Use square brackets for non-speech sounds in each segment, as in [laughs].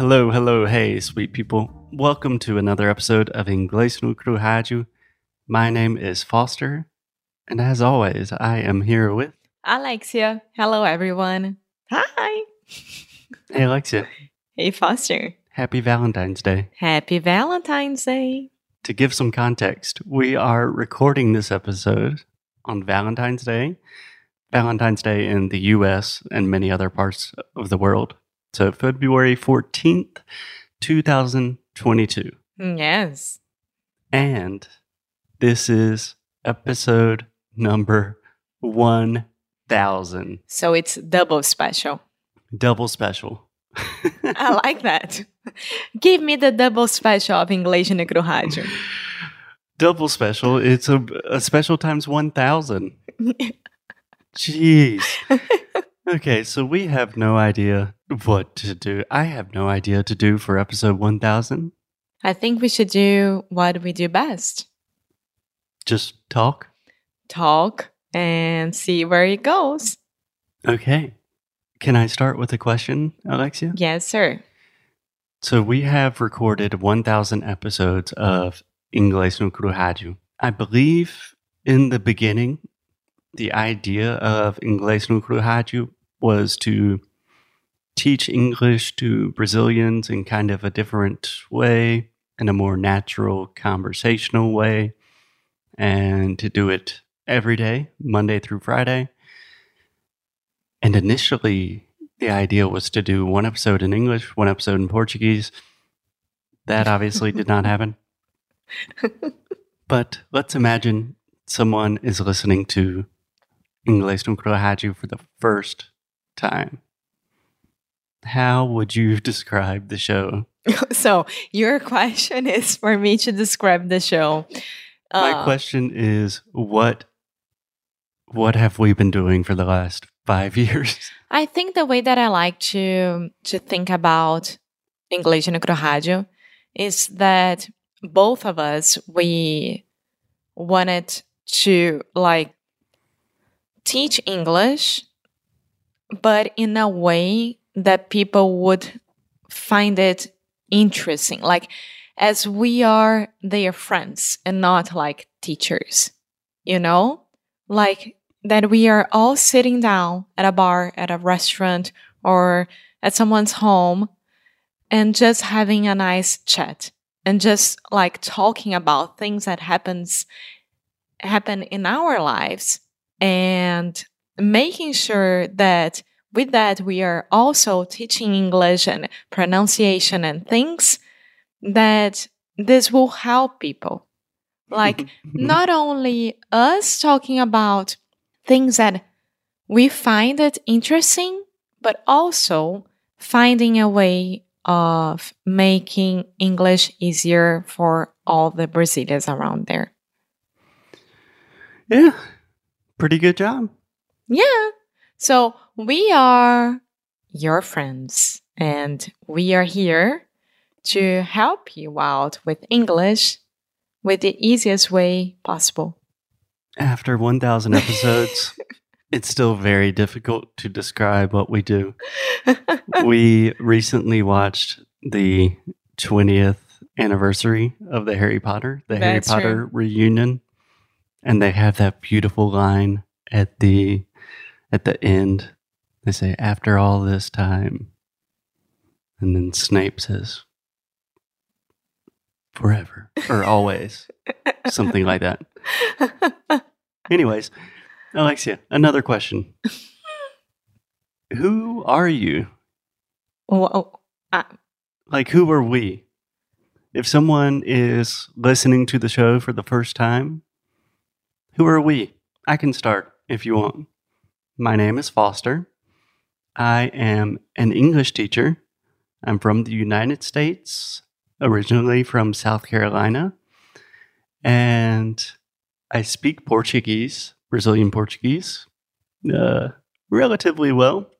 Hello, hello, hey, sweet people. Welcome to another episode of Inglês no Rádio. My name is Foster, and as always, I am here with. Alexia. Hello, everyone. Hi. Hey, Alexia. Hey, Foster. Happy Valentine's Day. Happy Valentine's Day. To give some context, we are recording this episode on Valentine's Day. Valentine's Day in the US and many other parts of the world. So, February 14th, 2022. Yes. And this is episode number 1000. So it's double special. Double special. I [laughs] like that. Give me the double special of Inglês no Rádio. Double special. It's a, a special times 1000. [laughs] Jeez. [laughs] Okay, so we have no idea what to do. I have no idea to do for episode 1000. I think we should do what we do best Just talk. talk and see where it goes. Okay. Can I start with a question, Alexia? Yes, sir. So we have recorded 1000 episodes of Inglês no Rádio. I believe in the beginning, the idea of Inglês no Rádio was to teach English to Brazilians in kind of a different way, in a more natural, conversational way, and to do it every day, Monday through Friday. And initially, the idea was to do one episode in English, one episode in Portuguese. That obviously did not [laughs] happen. But let's imagine someone is listening to Inglês no Rádio for the first time. How would you describe the show? [laughs] so your question is for me to describe the show. My Uh, question is what what have we been doing for the last 5 [laughs] years? I think the way that I like to to think about Inglês no Rádio is that both of us we wanted to like teach English but in a way that people would find it interesting. Like as we are their friends and not like teachers you know? Like that we are all sitting down at a bar, at a restaurant, or at someone's home and just having a nice chat and just like talking about things that happens happen in our lives and making sure that with that we are also teaching English and pronunciation and things that this will help people like [laughs] not only us talking about things that we find it interesting, but also finding a way of making English easier for all the Brazilians around there. yeah. Pretty good job. Yeah. So we are your friends and we are here to help you out with English with the easiest way possible. After 1000 episodes, [laughs] it's still very difficult to describe what we do. [laughs] we recently watched the 20th anniversary of the Harry Potter, the Harry Potter true. reunion, and they have that beautiful line at the at the end. They say, "After all this time," and then Snape says, "Forever or always," something like that. [laughs] Anyways, Alexia, another question. Who are you? Well, uh, Like, who are we? If someone is listening to the show for the first time, who are we? I can start if you want. My name is Foster. I am an English teacher. I'm from the United States, originally from South Carolina. And I speak Portuguese, Brazilian Portuguese, uh, relatively well,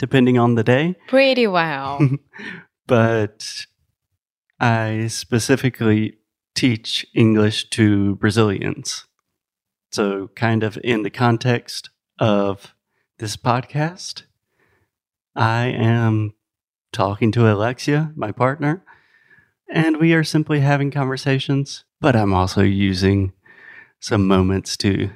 depending on the day pretty well. [laughs] but I specifically teach English to Brazilians. So, kind of in the context of this podcast, I am talking to Alexia, my partner, and we are simply having conversations. But I'm also using some moments to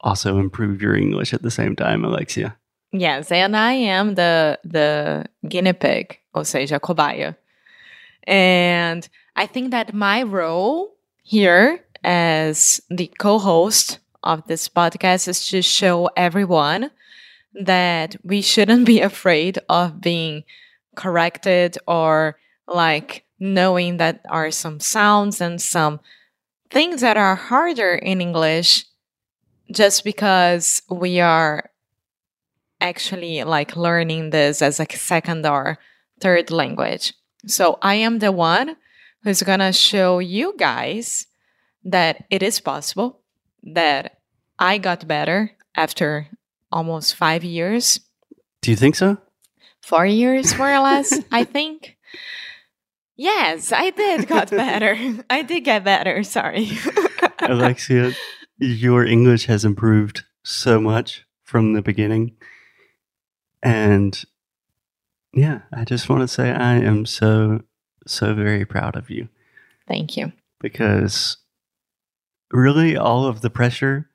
also improve your English at the same time, Alexia. Yes, and I am the the guinea pig, ou seja, cobaia. And I think that my role here as the co-host of this podcast is to show everyone that we shouldn't be [laughs] afraid of being corrected or like knowing that are some sounds and some things that are harder in English just because we are actually like learning this as a second or third language. So I am the one who's going to show you guys that it is possible that I got better after almost 5 years. Do you think so? 4 years more or less, [laughs] I think. Yes, I did got better. [laughs] I did get better, sorry. [laughs] Alexia, your English has improved so much from the beginning. And yeah, I just want to say I am so, so very proud of you Thank you. because really all of the pressure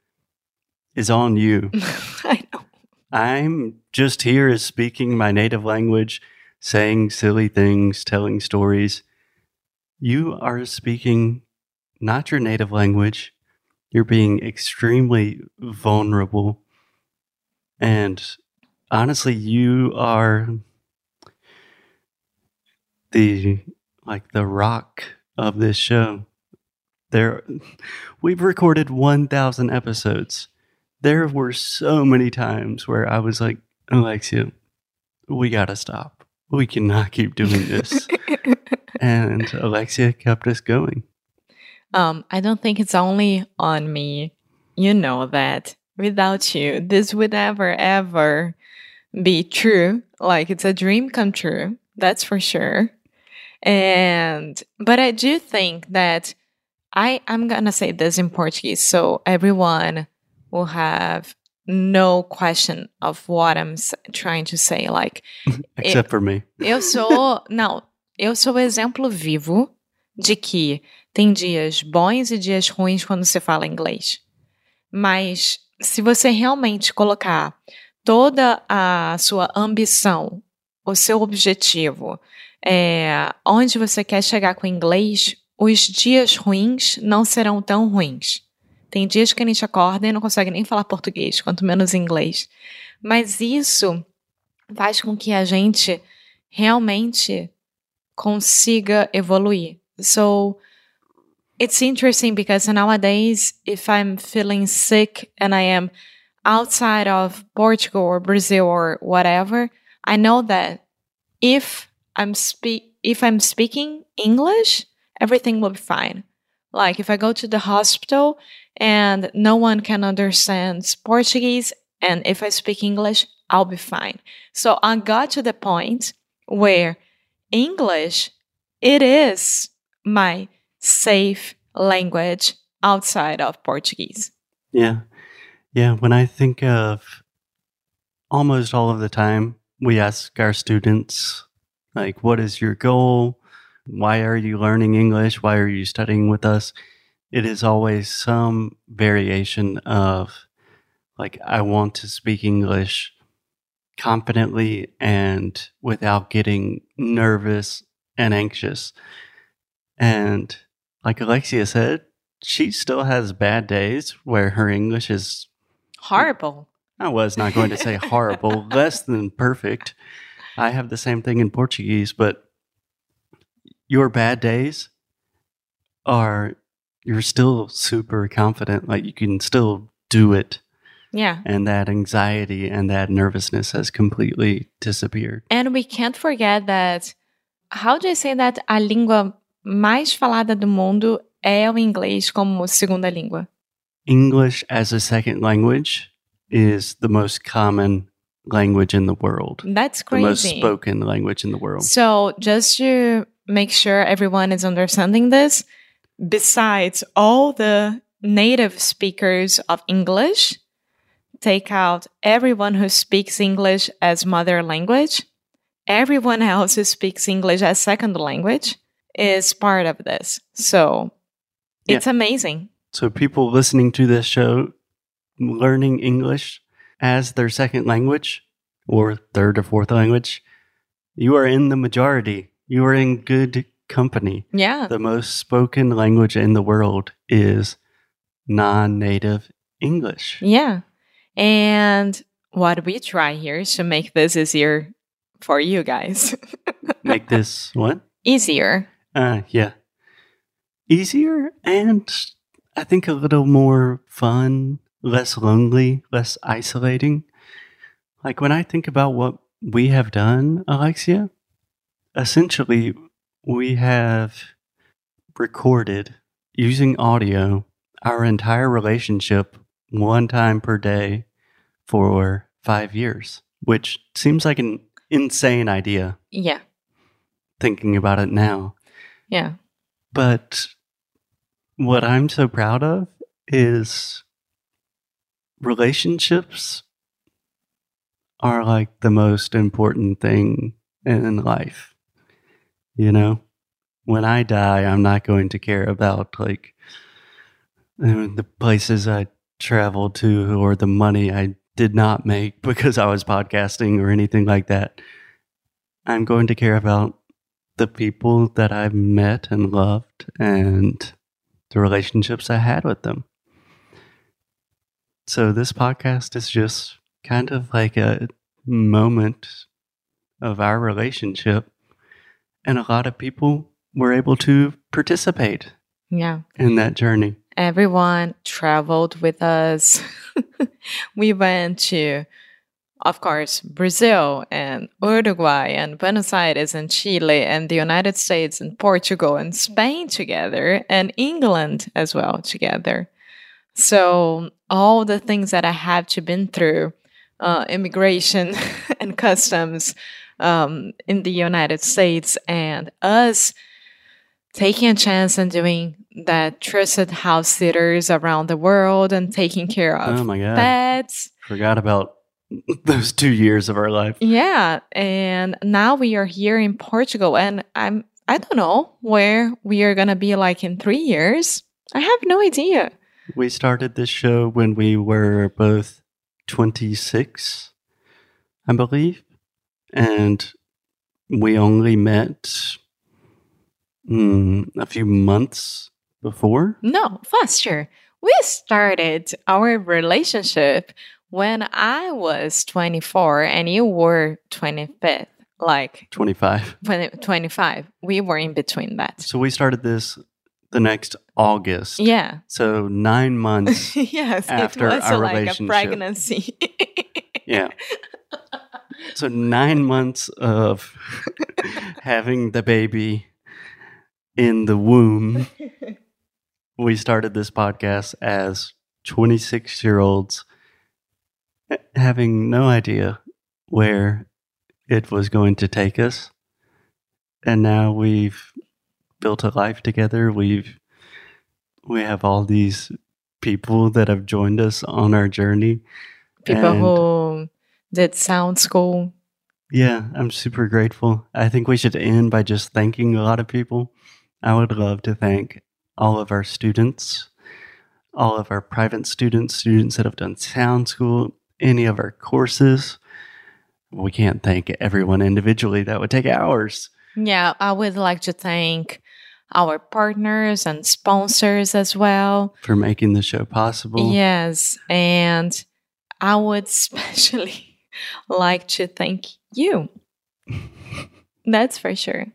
is on you. [laughs] I know. I'm just here as speaking my native language, saying silly things, telling stories. You are speaking not your native language. You're being extremely vulnerable. And honestly, you are the like the rock of this show. There we've recorded 1000 episodes there were so many times where I was like, Alexia, we gotta stop. We cannot keep doing this. [laughs] and Alexia kept us going. um, I don't think it's only on me. You know that without you, this would never ever be true. Like it's a dream come true. That's for sure. And but I do think that I I'm gonna say this in Portuguese, so everyone will have no question of what I'm trying to say. Like [laughs] Except for me. [laughs] Eu sou. Não, eu sou o exemplo vivo de que tem dias bons e dias ruins quando você fala inglês. Mas se você realmente colocar toda a sua ambição, o seu objetivo, é, onde você quer chegar com o inglês, os dias ruins não serão tão ruins. Tem dias que a gente acorda e não consegue nem falar português, quanto menos inglês. Mas isso faz com que a gente realmente consiga evoluir. So it's interesting because nowadays, if I'm feeling sick and I am outside of Portugal or Brazil or whatever, I know that if I'm if I'm speaking English, everything will be fine. Like if I go to the hospital and no one can understand Portuguese, and if I speak English, I'll be fine. So I got to the point where English it is my safe language outside of Portuguese. Yeah. Yeah. When I think of almost all of the time, we ask our students, like, what is your goal? Why are you learning English? Why are you studying with us? It is always some variation of, like, I want to speak English confidently and without getting nervous and anxious. And like Alexia said, she still has bad days where her English is Horrible. I was not going to say [laughs] horrible, less than perfect. I have the same thing in Portuguese, but your bad days are you're still super confident, like you can still do it, Yeah. and that anxiety and that nervousness has completely disappeared. And we can't forget that how do I say that a língua mais falada do mundo é o inglês como segunda língua? English as a second language is the most common language in the world, That's crazy. the most spoken language in the world. So, just to make sure everyone is understanding this, besides all the native speakers of English, take out everyone who speaks English as mother language, everyone else who speaks English as second language is part of this. So Yeah. it's amazing. So, people listening to this show, learning English as their second language or third or fourth language, you are in the majority. You are in good company. Yeah. The most spoken language in the world is non native English. Yeah. And what we try here is to make this easier for you guys. [laughs] Make this what? easier. Uh, yeah. Easier and I think a little more fun, less lonely, less isolating. Like when I think about what we have done, Alexia, essentially we have recorded using audio our entire relationship one time per day for five years, which seems like an insane idea Yeah. thinking about it now. Yeah. But what I'm so proud of is relationships are like the most important thing in life. You know, when I die, I'm not going to care about like uh, the places I traveled to or the money I did not make [laughs] because I was podcasting or anything like that. I'm going to care about the people that I've met and loved and the relationships I had with them. So this podcast is just kind of like a moment of our relationship and a lot of people were able to participate Yeah. in that journey. Everyone traveled with us. [laughs] we went to, of course, Brazil and Uruguay and Buenos Aires and Chile and the United States and Portugal and Spain together and England as well together. So all the things that I have to been through, uh, immigration [laughs] and customs um, in the United States, and us taking a chance and doing that trusted house sitters around the world and taking care of oh my god. pets. Forgot about [laughs] those 2 years of our life. Yeah, and now we are here in Portugal, and I'm I don't know where we are gonna be like in three years. I have no idea. We started this show when we were both 26, I believe. And we only met mm, a few months before. No, Foster. We started our relationship when I was 24 and you were 25th, like 25. 20, 25. We were in between that. So we started this the next August. Yeah. So nine months. [laughs] yes, After it was our like a pregnancy. [laughs] yeah. So nine months of [laughs] having the baby in the womb. We started this podcast as 26 year olds eh, having no idea where it was going to take us. And now we've built a life together. We've we have all these people that have joined us on our journey. People who did sound school. Yeah, I'm super grateful. I think we should end by just thanking a lot of people. I would love to thank all of our students, all of our private students, students that have done sound school, any of our courses. We can't thank everyone individually, that would take hours. Yeah, I would like to thank our partners and sponsors as well. For making the show possible. Yes, and I would [laughs] especially [laughs] like to thank you. [laughs] That's for sure.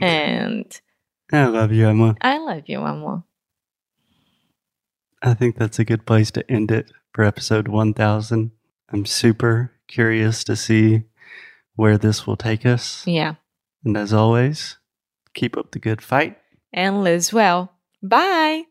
And I love you, Emma. I love you, Amor. I think that's a good place to end it for episode 1000. I'm super curious to see where this will take us. Yeah. And as always, keep up the good fight. And live well. Bye.